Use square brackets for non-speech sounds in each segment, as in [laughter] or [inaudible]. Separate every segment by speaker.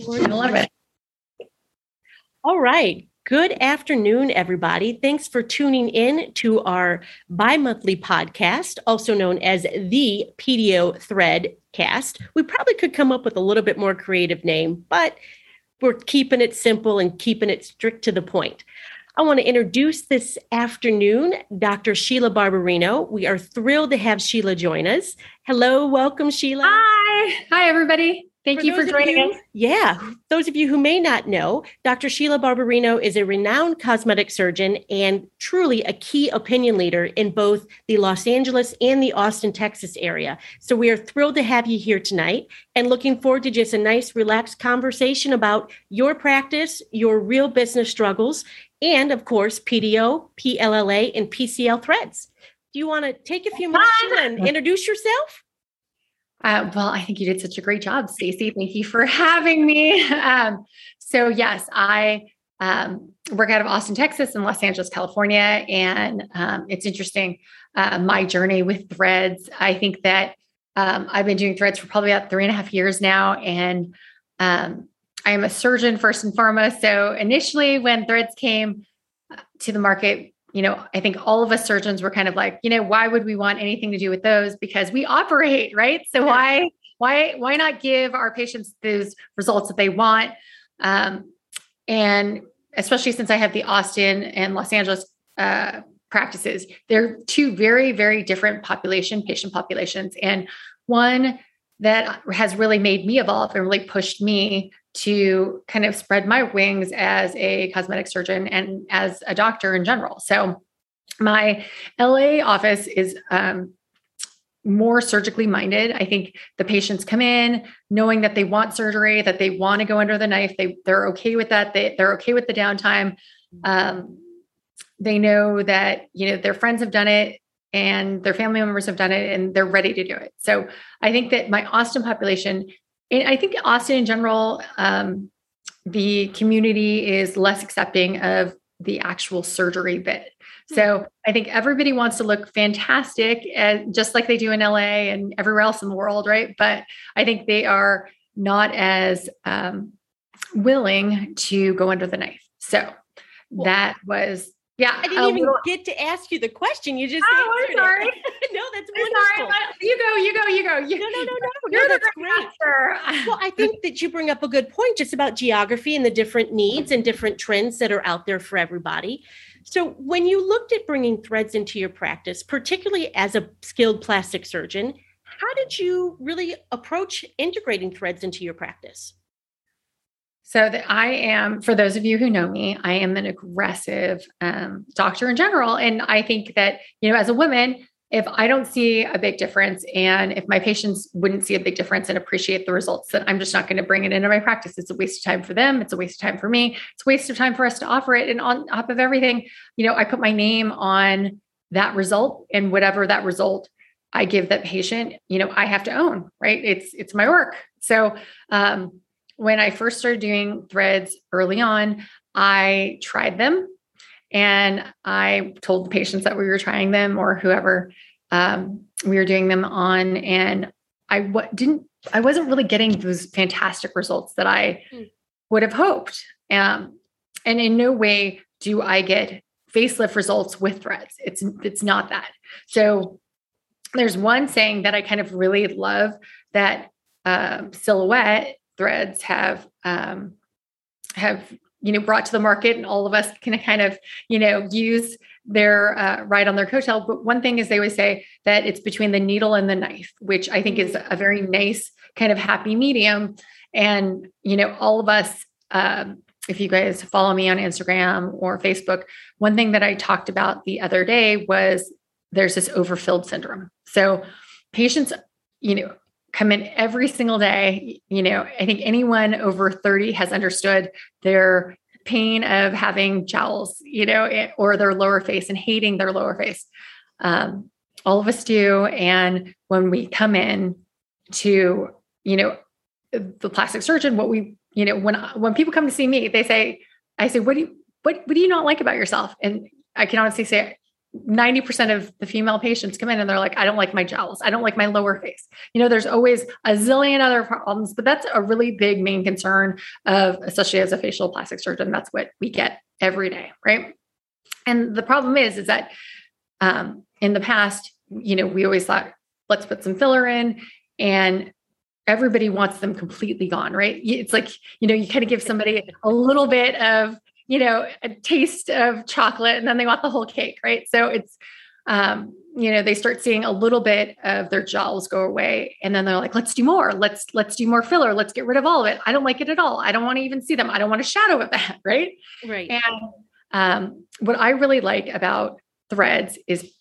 Speaker 1: I love it.
Speaker 2: All right. Good afternoon, everybody. Thanks for tuning in to our bi monthly podcast, also known as the PDO Thread Cast. We probably could come up with a little bit more creative name, but we're keeping it simple and keeping it strict to the point. I want to introduce this afternoon Dr. Sheila Barbarino. We are thrilled to have Sheila join us. Hello, welcome, Sheila.
Speaker 1: Hi. Hi, everybody. Thank for you for joining you, us.
Speaker 2: Yeah. Those of you who may not know, Dr. Sheila Barbarino is a renowned cosmetic surgeon and truly a key opinion leader in both the Los Angeles and the Austin, Texas area. So we are thrilled to have you here tonight and looking forward to just a nice, relaxed conversation about your practice, your real business struggles, and of course, PDO, PLLA, and PCL threads. Do you want to take a few minutes and introduce yourself?
Speaker 1: Uh, well, I think you did such a great job, Stacy. Thank you for [laughs] having me. Um, so, yes, I um, work out of Austin, Texas, and Los Angeles, California, and um, it's interesting uh, my journey with threads. I think that um, I've been doing threads for probably about three and a half years now, and um, I am a surgeon first and foremost. So, initially, when threads came uh, to the market you know, I think all of us surgeons were kind of like, you know, why would we want anything to do with those? Because we operate, right? So why, why, why not give our patients those results that they want? Um, and especially since I have the Austin and Los Angeles uh, practices, they're two very, very different population, patient populations. And one that has really made me evolve and really pushed me to kind of spread my wings as a cosmetic surgeon and as a doctor in general. So my LA office is um, more surgically minded. I think the patients come in knowing that they want surgery, that they want to go under the knife. They they're okay with that. They they're okay with the downtime. Um, they know that you know their friends have done it and their family members have done it and they're ready to do it. So I think that my Austin population and I think Austin in general, um, the community is less accepting of the actual surgery bit. Hmm. So I think everybody wants to look fantastic, and just like they do in LA and everywhere else in the world, right? But I think they are not as um, willing to go under the knife. So that was yeah.
Speaker 2: I didn't uh, even little... get to ask you the question. You just
Speaker 1: oh, I'm sorry. [laughs]
Speaker 2: no, that's I'm wonderful.
Speaker 1: Sorry. You go, you go, you go. You,
Speaker 2: no, no, no, no.
Speaker 1: You're
Speaker 2: no,
Speaker 1: the great
Speaker 2: well, I think that you bring up a good point just about geography and the different needs and different trends that are out there for everybody. So, when you looked at bringing threads into your practice, particularly as a skilled plastic surgeon, how did you really approach integrating threads into your practice?
Speaker 1: So that I am, for those of you who know me, I am an aggressive um, doctor in general, and I think that you know, as a woman, if I don't see a big difference, and if my patients wouldn't see a big difference and appreciate the results, then I'm just not going to bring it into my practice. It's a waste of time for them. It's a waste of time for me. It's a waste of time for us to offer it. And on top of everything, you know, I put my name on that result, and whatever that result I give that patient, you know, I have to own. Right? It's it's my work. So. um when I first started doing threads early on, I tried them and I told the patients that we were trying them or whoever um, we were doing them on. And I w- didn't, I wasn't really getting those fantastic results that I mm. would have hoped. Um, and in no way do I get facelift results with threads. It's it's not that. So there's one saying that I kind of really love that um, silhouette threads have um, have you know brought to the market and all of us can kind of you know use their uh, ride on their coattail. But one thing is they always say that it's between the needle and the knife which i think is a very nice kind of happy medium. And you know all of us um, if you guys follow me on instagram or facebook one thing that i talked about the other day was there's this overfilled syndrome. So patients you know come in every single day. You know, I think anyone over 30 has understood their pain of having jowls, you know, eh, or their lower face and hating their lower face. Um, all of us do. And when we come in to, you know, the plastic surgeon, what we, you know, when when people come to see me, they say, I say, what do you what what do you not like about yourself? And I can honestly say 90% of the female patients come in and they're like, I don't like my jowls. I don't like my lower face. You know, there's always a zillion other problems, but that's a really big main concern of, especially as a facial plastic surgeon, that's what we get every day. Right. And the problem is, is that um, in the past, you know, we always thought, let's put some filler in and everybody wants them completely gone, right? It's like, you know, you kind of give somebody a little bit of you know, a taste of chocolate and then they want the whole cake, right? So it's, um, you know, they start seeing a little bit of their jowls go away and then they're like, let's do more. Let's, let's do more filler. Let's get rid of all of it. I don't like it at all. I don't want to even see them. I don't want a shadow of that. [laughs] Right.
Speaker 2: Right.
Speaker 1: And um, what I really like about threads is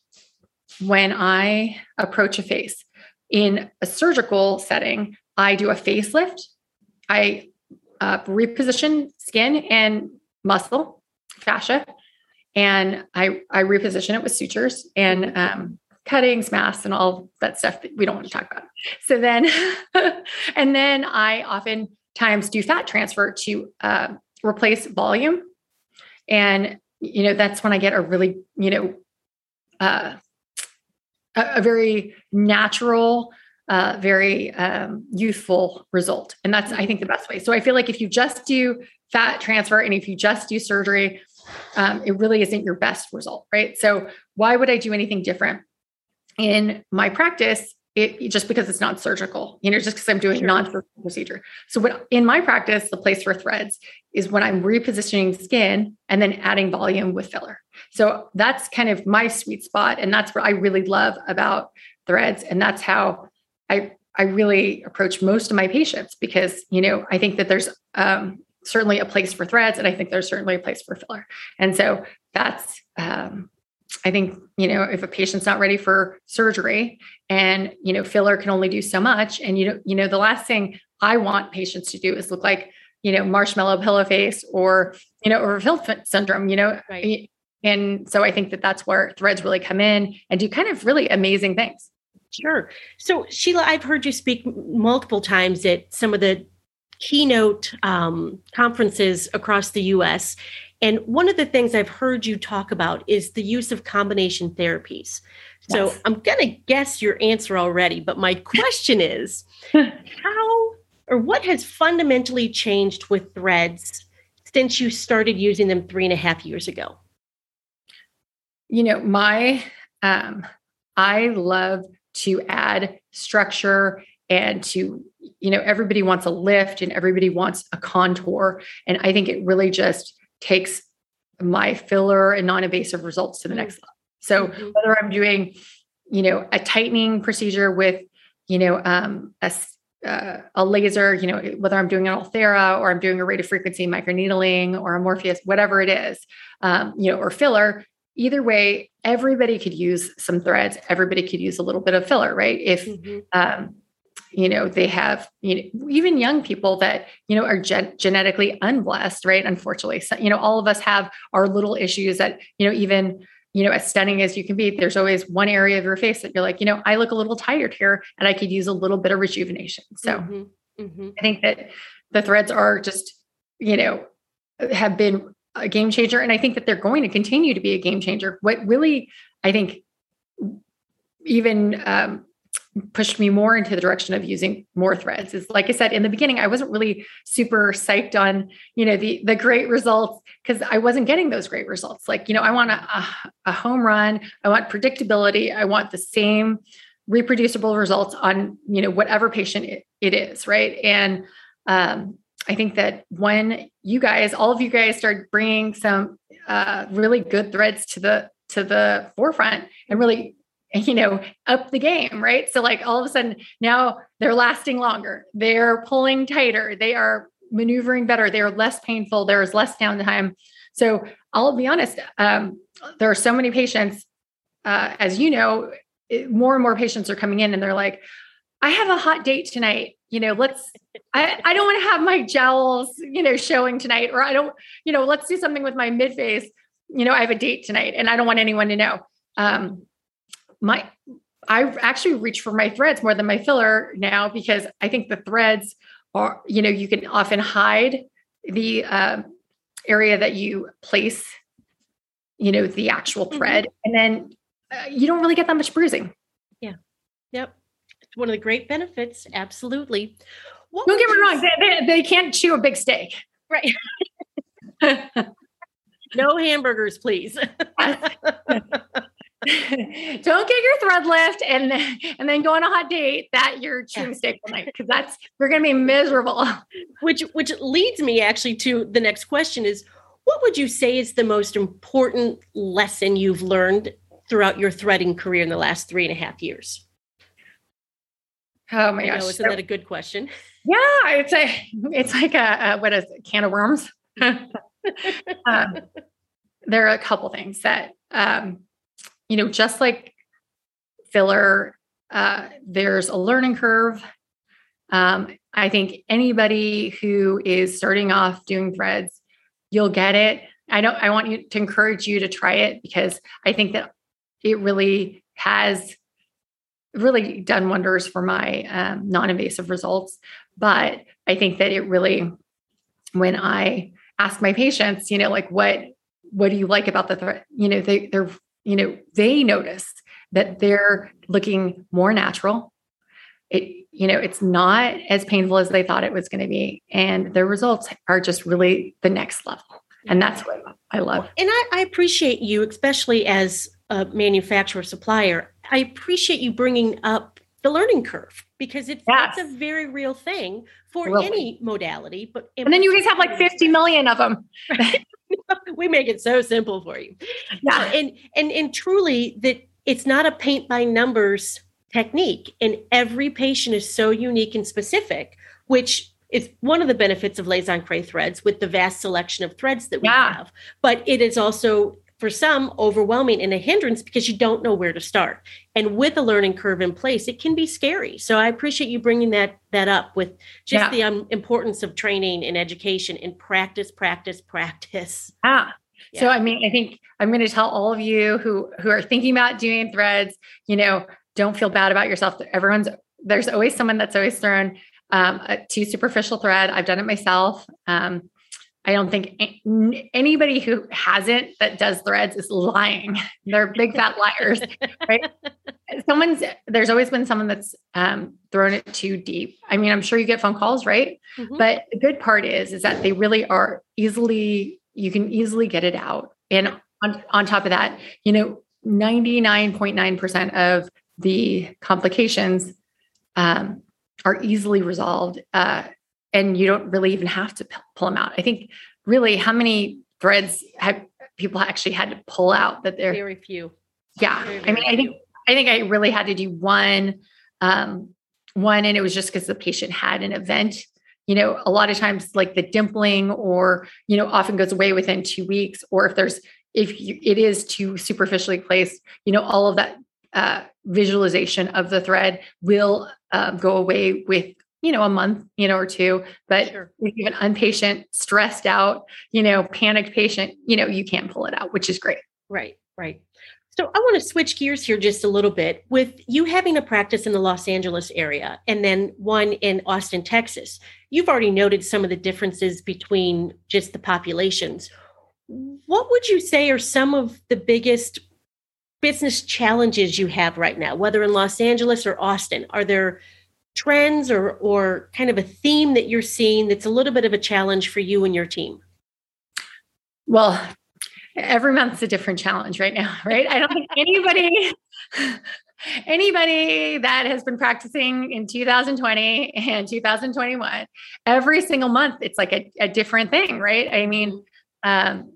Speaker 1: when I approach a face in a surgical setting, I do a facelift. I uh, reposition skin and muscle, fascia, and I I reposition it with sutures and um, cuttings, masks, and all that stuff that we don't want to talk about. So then, [laughs] and then I oftentimes do fat transfer to uh, replace volume, and you know that's when I get a really you know uh, a, a very natural uh, very um, youthful result. And that's, I think, the best way. So I feel like if you just do fat transfer and if you just do surgery, um, it really isn't your best result, right? So why would I do anything different in my practice? It just because it's not surgical, you know, just because I'm doing sure. non-surgical procedure. So what in my practice, the place for threads is when I'm repositioning skin and then adding volume with filler. So that's kind of my sweet spot. And that's what I really love about threads. And that's how I I really approach most of my patients because you know I think that there's um, certainly a place for threads, and I think there's certainly a place for filler, and so that's um, I think you know if a patient's not ready for surgery and you know filler can only do so much, and you know you know the last thing I want patients to do is look like you know marshmallow pillow face or you know or Phil syndrome, you know. Right. And so I think that that's where threads really come in and do kind of really amazing things.
Speaker 2: Sure. So, Sheila, I've heard you speak multiple times at some of the keynote um, conferences across the US. And one of the things I've heard you talk about is the use of combination therapies. So, yes. I'm going to guess your answer already, but my [laughs] question is [laughs] how or what has fundamentally changed with threads since you started using them three and a half years ago?
Speaker 1: You know, my, um, I love to add structure and to you know everybody wants a lift and everybody wants a contour. And i think it really just takes my filler and non-invasive results to the next level. So mm-hmm. whether i'm doing you know a tightening procedure with you know um, a, uh, a laser you know whether i'm doing an Ulthera or i'm doing a radio frequency microneedling or a morpheus whatever it is um, you know or filler either way, everybody could use some threads. Everybody could use a little bit of filler, right? If mm-hmm. um, you know they have you know even young people that you know are gen- genetically unblessed, right? Unfortunately, so, you know all of us have our little issues that you know even you know as stunning as you can be there's always one area of your face that you're like you know i look a little tired here and i could use a little bit of rejuvenation so mm-hmm. Mm-hmm. i think that the threads are just you know have been a game changer. And I think that they're going to continue to be a game changer. What really, I think, even um, pushed me more into the direction of using more threads is like I said in the beginning, I wasn't really super psyched on, you know, the the great results because I wasn't getting those great results. Like, you know, I want a, a home run, I want predictability, I want the same reproducible results on, you know, whatever patient it, it is, right? And um, I think that when you guys, all of you guys, start bringing some uh, really good threads to the to the forefront and really, you know, up the game, right? So like all of a sudden now they're lasting longer, they're pulling tighter, they are maneuvering better, they are less painful, there is less downtime. So I'll be honest, um, there are so many patients, uh, as you know, it, more and more patients are coming in and they're like, I have a hot date tonight you know, let's, I, I don't want to have my jowls, you know, showing tonight, or I don't, you know, let's do something with my mid face. You know, I have a date tonight and I don't want anyone to know. Um, my, I actually reach for my threads more than my filler now because I think the threads are, you know, you can often hide the uh, area that you place you know, the actual mm-hmm. thread. Mm-hmm. And then uh, you don't really get that much bruising.
Speaker 2: Yeah. Yep. One of the great benefits. Absolutely.
Speaker 1: What don't get me wrong. They, they, can't chew a big steak.
Speaker 2: Right. [laughs] no hamburgers, please. [laughs]
Speaker 1: don't get your thread lift and and then go on a hot date that you're chewing steak all night because that's we're going to be miserable. [laughs]
Speaker 2: Which which leads me actually to the next question is what would you say is the most important lesson you've learned throughout your threading career in the last three and a half years?
Speaker 1: Oh my gosh!
Speaker 2: Know, isn't that a good question? [laughs]
Speaker 1: Yeah, it's a it's like a, a what is it, can of worms. [laughs] um, there are a couple things that um, you know, just like filler, uh, there's a learning curve. Um, I think anybody who is starting off doing threads, you'll get it. I don't. I want you to encourage you to try it because I think that it really has really done wonders for my um, non-invasive results. But I think that it really, when I ask my patients, you know, like what what do you like about the thread? You know, they they're you know, they notice that they're looking more natural. It, you know, it's not as painful as they thought it was going to be. And their results are just really the next level. And that's what I love.
Speaker 2: And I, I appreciate you, especially as a manufacturer supplier. I appreciate you bringing up the learning curve because it's yes. that's a very real thing for really. any modality. But
Speaker 1: and then you guys have like 50 million of them. [laughs]
Speaker 2: we make it so simple for you. Yeah. And and and truly that it's not a paint by numbers technique. And every patient is so unique and specific, which is one of the benefits of Les Encres threads with the vast selection of threads that we yeah. have. But it is also for some overwhelming and a hindrance because you don't know where to start. And with a learning curve in place it can be scary. So i appreciate you bringing that that up with just yeah. the um, importance of training and education and practice practice practice.
Speaker 1: Ah yeah. so i mean i think i'm going to tell all of you who who are thinking about doing threads you know don't feel bad about yourself. Everyone's there's always someone that's always thrown um, a too superficial thread. I've done it myself. Um, I don't think anybody who hasn't that does threads is lying. [laughs] They're big fat liars, right? [laughs] Someone's there's always been someone that's um, thrown it too deep. I mean, I'm sure you get phone calls, right? Mm-hmm. But the good part is, is that they really are easily. You can easily get it out, and on on top of that, you know, 99.9% of the complications um, are easily resolved. Uh, and you don't really even have to pull them out. I think really how many threads have people actually had to pull out that they're
Speaker 2: very few.
Speaker 1: Yeah. Very, very I mean, I think I think I really had to do one um one and it was just because the patient had an event. You know, a lot of times like the dimpling or, you know, often goes away within 2 weeks or if there's if you, it is too superficially placed, you know, all of that uh, visualization of the thread will um, go away with you know, a month, you know, or two. But sure. if you have an unpatient, stressed out, you know, panicked patient, you know, you can't pull it out, which is great.
Speaker 2: Right, right. So I want to switch gears here just a little bit. With you having a practice in the Los Angeles area and then one in Austin, Texas, you've already noted some of the differences between just the populations. What would you say are some of the biggest business challenges you have right now, whether in Los Angeles or Austin? Are there trends or or kind of a theme that you're seeing that's a little bit of a challenge for you and your team?
Speaker 1: Well, every month's a different challenge right now, [laughs] right? I don't think anybody [laughs] anybody that has been practicing in 2020 and 2021 every single month it's like a, a different thing right i mean um,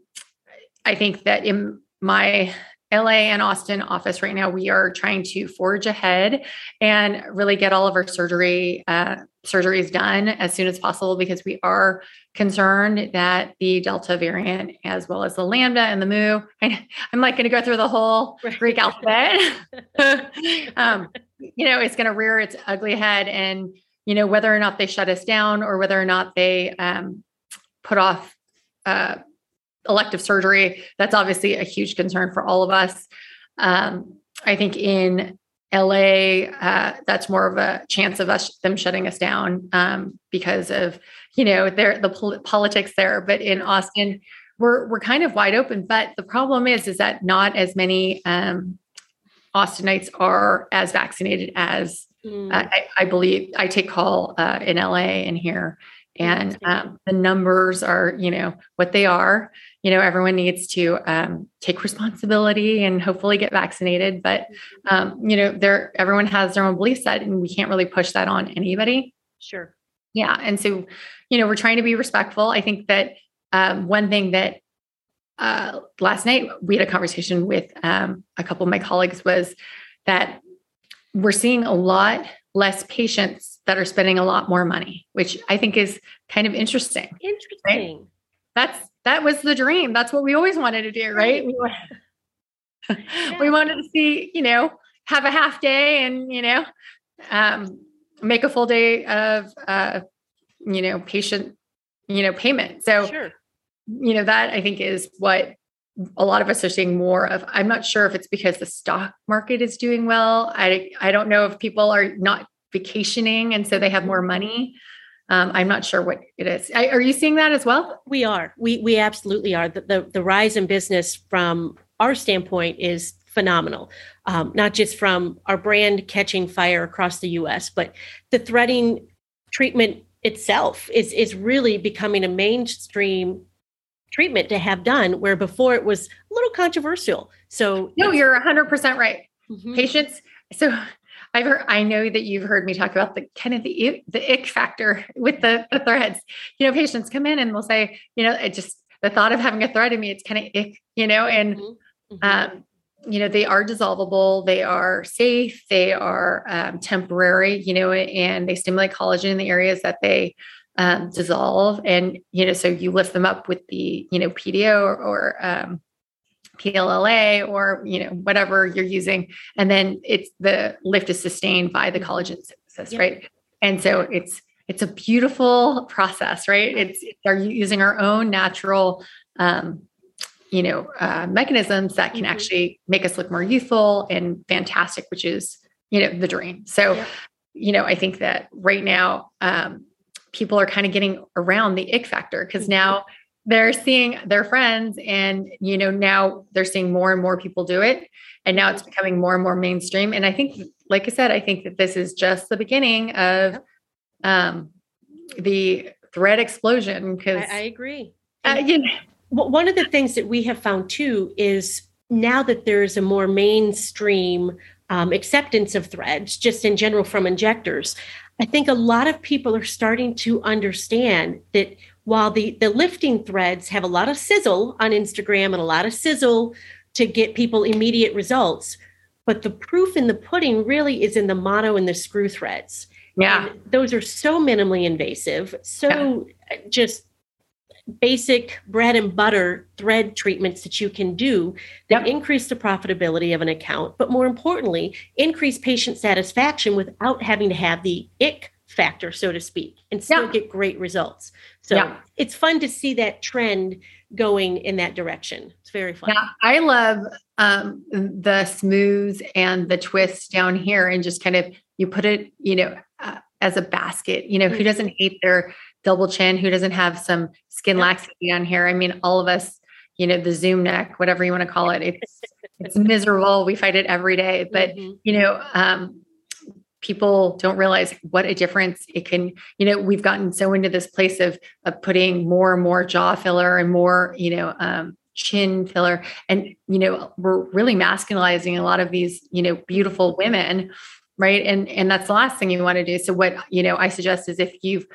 Speaker 1: i think that in my LA and Austin office right now, we are trying to forge ahead and really get all of our surgery uh, surgeries done as soon as possible because we are concerned that the Delta variant, as well as the Lambda and the Mu, [laughs] I, am like going to go through the whole Greek alphabet. [laughs] um, you know, it's going to rear its ugly head, and you know whether or not they shut us down or whether or not they um, put off. Uh, elective surgery. That's obviously a huge concern for all of us. Um, I think in LA, uh, that's more of a chance of us them shutting us down um, because of you know their the pol- politics there. But in Austin, we're we're kind of wide open. But the problem is, is that not as many um, Austinites are as vaccinated as mm. uh, I, I, believe. I take call uh, in LA and here, and um, the numbers are, you know, what they are. You know, everyone needs to um, take responsibility and hopefully get vaccinated. But mm-hmm. um, you know, there everyone has their own belief set, and we can't really push that on anybody.
Speaker 2: Sure.
Speaker 1: Yeah, and so you know, we're trying to be respectful. I think that um, one thing that uh, last night we had a conversation with um, a couple of my colleagues was that we're seeing a lot less patients that are spending a lot more money, which I think is kind of interesting.
Speaker 2: Interesting.
Speaker 1: Right? That's that was the dream. That's what we always wanted to do, right? [laughs] We, yeah. we wanted to see, you know, have a half day and you know, um, make a full day of uh, you know, patient, you know, payment. So sure. you know, that I think is what a lot of us are seeing more of i'm not sure if it's because the stock market is doing well i i don't know if people are not vacationing and so they have more money um, i'm not sure what it is I, are you seeing that as well
Speaker 2: we are we we absolutely are the, the, the rise in business from our standpoint is phenomenal um, not just from our brand catching fire across the us but the threading treatment itself is is really becoming a mainstream treatment to have done where before it was a little controversial. So
Speaker 1: no, you're 100% right. Mm-hmm. Patients. So I've heard, I know that you've heard me talk about the kind of the the ick factor with the, the threads. You know, patients come in and they'll say, you know, it just the thought of having a thread in me, it's kind of ick, you know, and mm-hmm. mm-hmm. um, you know, they are dissolvable, they are safe, they are um, temporary, you know, and they stimulate collagen in the areas that they um, dissolve. And, you know, so you lift them up with the, you know, PDO or, or um, PLLA or, you know, whatever you're using. And then it's the lift is sustained by the collagen synthesis, yeah. right? And so it's, it's a beautiful process, right? It's, are using our own natural, um, you know, uh, mechanisms that can mm-hmm. actually make us look more youthful and fantastic, which is, you know, the dream. So, yeah. you know, I think that right now, um, people are kind of getting around the ick factor because mm-hmm. now they're seeing their friends and you know now they're seeing more and more people do it. And now it's becoming more and more mainstream. And i think like i said i think that this is just the beginning of um, the thread explosion because
Speaker 2: I, I, agree. Uh, you know, one of the things that we have found too is now that there's a more mainstream um, acceptance of threads just in general from injectors I think a lot of people are starting to understand that while the, the lifting threads have a lot of sizzle on Instagram and a lot of sizzle to get people immediate results, but the proof in the pudding really is in the mono and the screw threads.
Speaker 1: Yeah.
Speaker 2: And those are so minimally invasive, so yeah. just basic bread and butter thread treatments that you can do that yep. increase the profitability of an account, but more importantly, increase patient satisfaction without having to have the ick factor, so to speak, and still get great results. So it's fun to see that trend going in that direction. It's very fun.
Speaker 1: Yeah, I love um, the smooths and the twists down here, and just kind of you put it, you know, uh, as a basket. You know, mm-hmm. who doesn't hate their double chin, who doesn't have some skin laxity down here. I mean, all of us, you know, the Zoom neck, whatever you want to call it, it's it's miserable. We fight it every day, but mm-hmm. you know, um, people don't realize what a difference it can. You know, we've gotten so into this place of of putting more and more jaw filler and more, you know, um, chin filler, and you know, we're really masculinizing a lot of these, you know, beautiful women right and and that's the last thing you want to do so what you know i suggest is if you've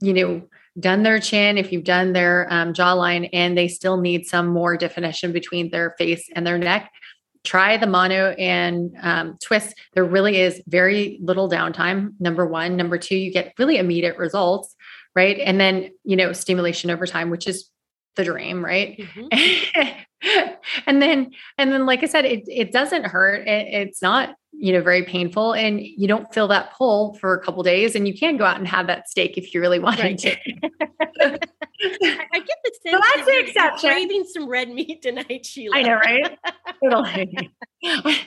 Speaker 1: you know done their chin if you've done their um, jawline and they still need some more definition between their face and their neck try the mono and um, twist there really is very little downtime. Number one. Number two you get really immediate results right? And then you know stimulation over time which is the dream right? Mm-hmm. [laughs] and then and then like i said it, it doesn't hurt. It, it's not you know very painful. And you don't feel that pull for a couple days and you can go out and have that steak if you really wanted right. to. [laughs] [laughs]
Speaker 2: I get the sense so that's the exception. craving some red meat tonight sheila.
Speaker 1: I know right totally [laughs]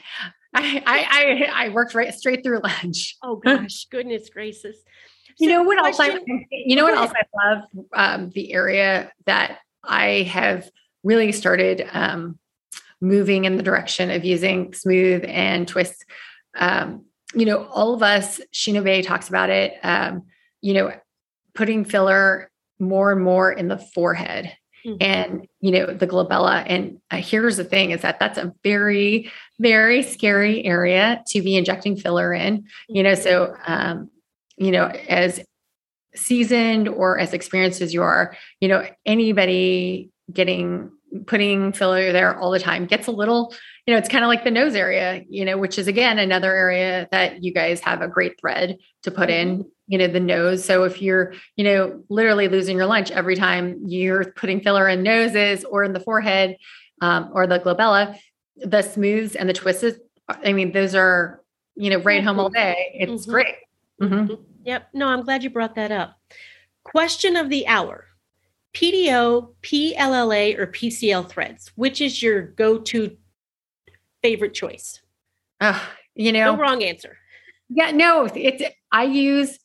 Speaker 1: I, I i i worked right straight through lunch.
Speaker 2: Oh [laughs] gosh goodness gracious.
Speaker 1: You know what else I you know what else I love um, the area that I have really started um, moving in the direction of using smooth and twists. Um, you know, all of us, Sheena Bay talks about it, um, you know, putting filler more and more in the forehead mm-hmm. and, you know, the glabella. And uh, here's the thing is that that's a very, very scary area to be injecting filler in, you know, so, um, you know, as seasoned or as experienced as you are, you know, anybody getting putting filler there all the time gets a little, you know, it's kind of like the nose area, you know, which is again another area that you guys have a great thread to put in, mm-hmm. You know, the nose. So if you're, you know, literally losing your lunch every time you're putting filler in noses or in the forehead um, or the glabella, the smooths and the twists, I mean, those are, you know, right home all mm-hmm. day. It's mm-hmm. great.
Speaker 2: Mm-hmm. Yep. No, I'm glad you brought that up. Question of the hour PDO, PLLA, or PCL threads? Which is your go to favorite choice?
Speaker 1: Uh, you know,
Speaker 2: no wrong answer.
Speaker 1: Yeah, no, it's I use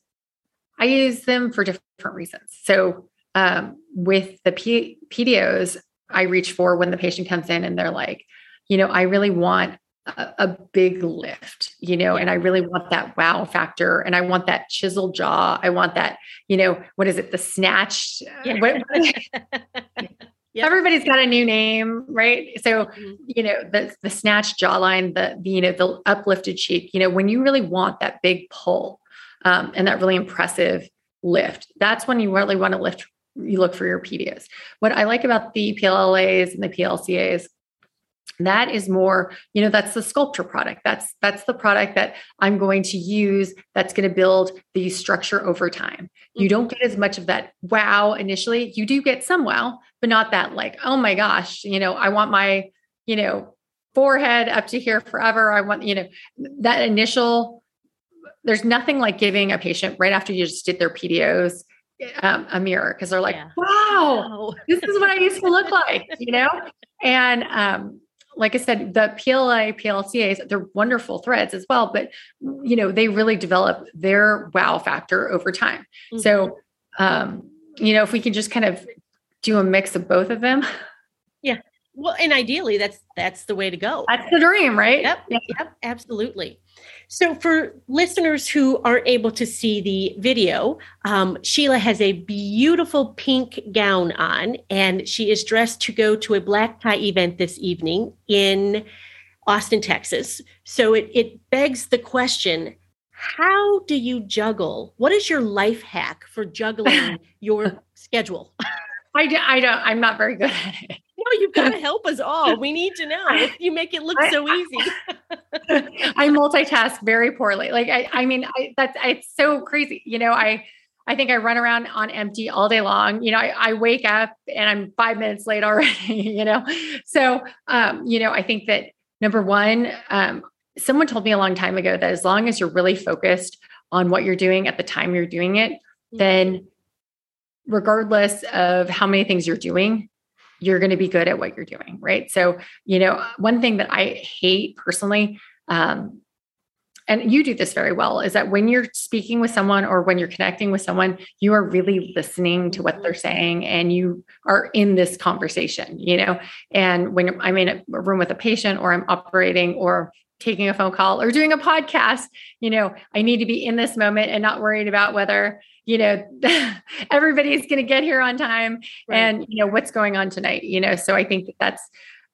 Speaker 1: I use them for different reasons. So um, with the P, PDOs, I reach for when the patient comes in and they're like, you know, I really want a, a big lift, you know, and I really want that wow factor and I want that chiseled jaw. I want that, you know, what is it? The snatched. Uh, yeah. What, [laughs] Yep. Everybody's got a new name, right? So, mm-hmm. you know, the the snatched jawline, the, the, you know, the uplifted cheek, you know, when you really want that big pull um, and that really impressive lift, that's when you really want to lift, you look for your PDAs. What I like about the PLLAs and the PLCAs that is more you know that's the sculpture product. That's that's the product that i'm going to use that's going to build the structure over time. You don't mm-hmm. get as much of that wow initially. You do get some wow but not that like oh my gosh you know i want my you know forehead up to here forever. I want you know that initial there's nothing like giving a patient right after you just did their pdos um, a mirror because they're like yeah. wow this is what i used to look like you know and um like I said, the PLA, PLCAs, they're wonderful threads as well, but you know, they really develop their wow factor over time. Mm-hmm. So, um, you know, if we can just kind of do a mix of both of them.
Speaker 2: Yeah. Well, and ideally that's that's the way to go.
Speaker 1: That's the dream, right?
Speaker 2: Yep. Yep, absolutely. So, for listeners who aren't able to see the video, um, Sheila has a beautiful pink gown on, and she is dressed to go to a black tie event this evening in Austin, Texas. So, it, it begs the question how do you juggle? What is your life hack for juggling [laughs] your schedule?
Speaker 1: I, I don't, I'm not very good at it
Speaker 2: you've got to help us all. We need to know. You make it look so easy. [laughs] [laughs]
Speaker 1: I multitask very poorly. Like I, I mean, I, that's it's so crazy. You know, I, I think I run around on empty all day long. You know, I, I wake up and I'm five minutes late already. [laughs] You know, so um, you know, I think that number one, um, someone told me a long time ago that as long as you're really focused on what you're doing at the time you're doing it, mm-hmm. then regardless of how many things you're doing, you're going to be good at what you're doing. Right. So, you know, one thing that I hate personally, um, and you do this very well, is that when you're speaking with someone or when you're connecting with someone, you are really listening to what they're saying and you are in this conversation, you know. And when I'm in a room with a patient or I'm operating or taking a phone call or doing a podcast, you know, I need to be in this moment and not worried about whether, you know, [laughs] everybody's going to get here on time right. and, you know, what's going on tonight, you know. So I think that that's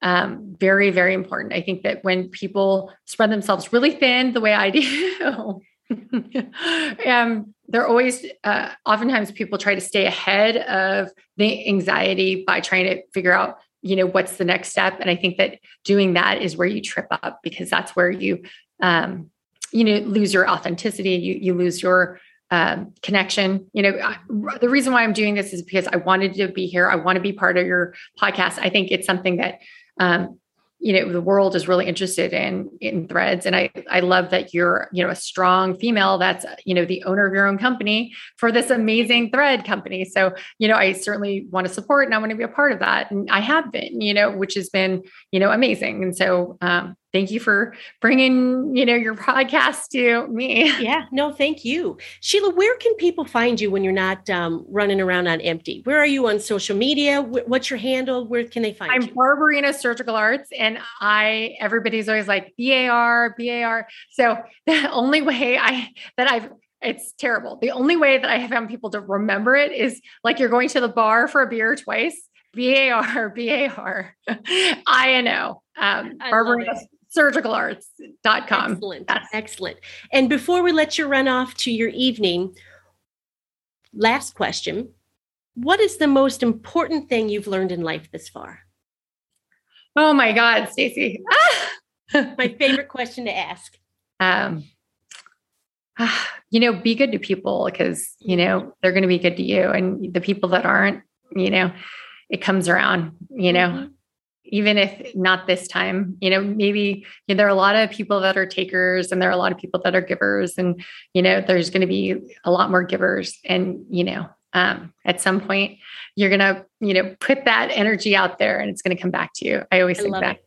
Speaker 1: um, very, very important. I think that when people spread themselves really thin, the way I do, [laughs] um, they're always, uh, oftentimes people try to stay ahead of the anxiety by trying to figure out you know what's the next step and i think that doing that is where you trip up because that's where you um you know lose your authenticity you you lose your um, connection. You know, I, the reason why I'm doing this is because I wanted to be here. I want to be part of your podcast. I think it's something that um, you know the world is really interested in in threads and i i love that you're you know a strong female that's you know the owner of your own company for this amazing thread company so you know i certainly want to support and i want to be a part of that and i have been you know which has been you know amazing and so um thank you for bringing, you know, your podcast to me.
Speaker 2: Yeah, no, thank you. Sheila, where can people find you when you're not um, running around on empty? Where are you on social media? What's your handle? Where can they find
Speaker 1: I'm
Speaker 2: you?
Speaker 1: I'm Barbarino Surgical Arts and I, everybody's always like BAR, BAR. So the only way I, that I've, it's terrible. The only way that I have found people to remember it is like you're going to the bar for a beer twice. B-A-R, B-A-R, [laughs] I-N-O. Um, surgicalarts.com.
Speaker 2: Excellent. Yes. Excellent. And before we let you run off to your evening, last question. What is the most important thing you've learned in life this far?
Speaker 1: Oh my God, Stacy. [laughs]
Speaker 2: my favorite question to ask.
Speaker 1: Um, you know, be good to people because, you know, they're going to be good to you. And the people that aren't, you know, it comes around, you know, mm-hmm. Even if not this time, you know, maybe you know, there are a lot of people that are takers and there are a lot of people that are givers. And, you know, there's going to be a lot more givers. And, you know, um, at some point, you're going to, you know, put that energy out there and it's going to come back to you. I always I think that. It.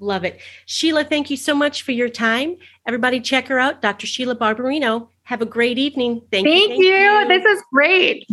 Speaker 2: Love it. Sheila, thank you so much for your time. Everybody, check her out, Dr. Sheila Barbarino. Have a great evening.
Speaker 1: Thank, thank you. you. Thank you. This is great.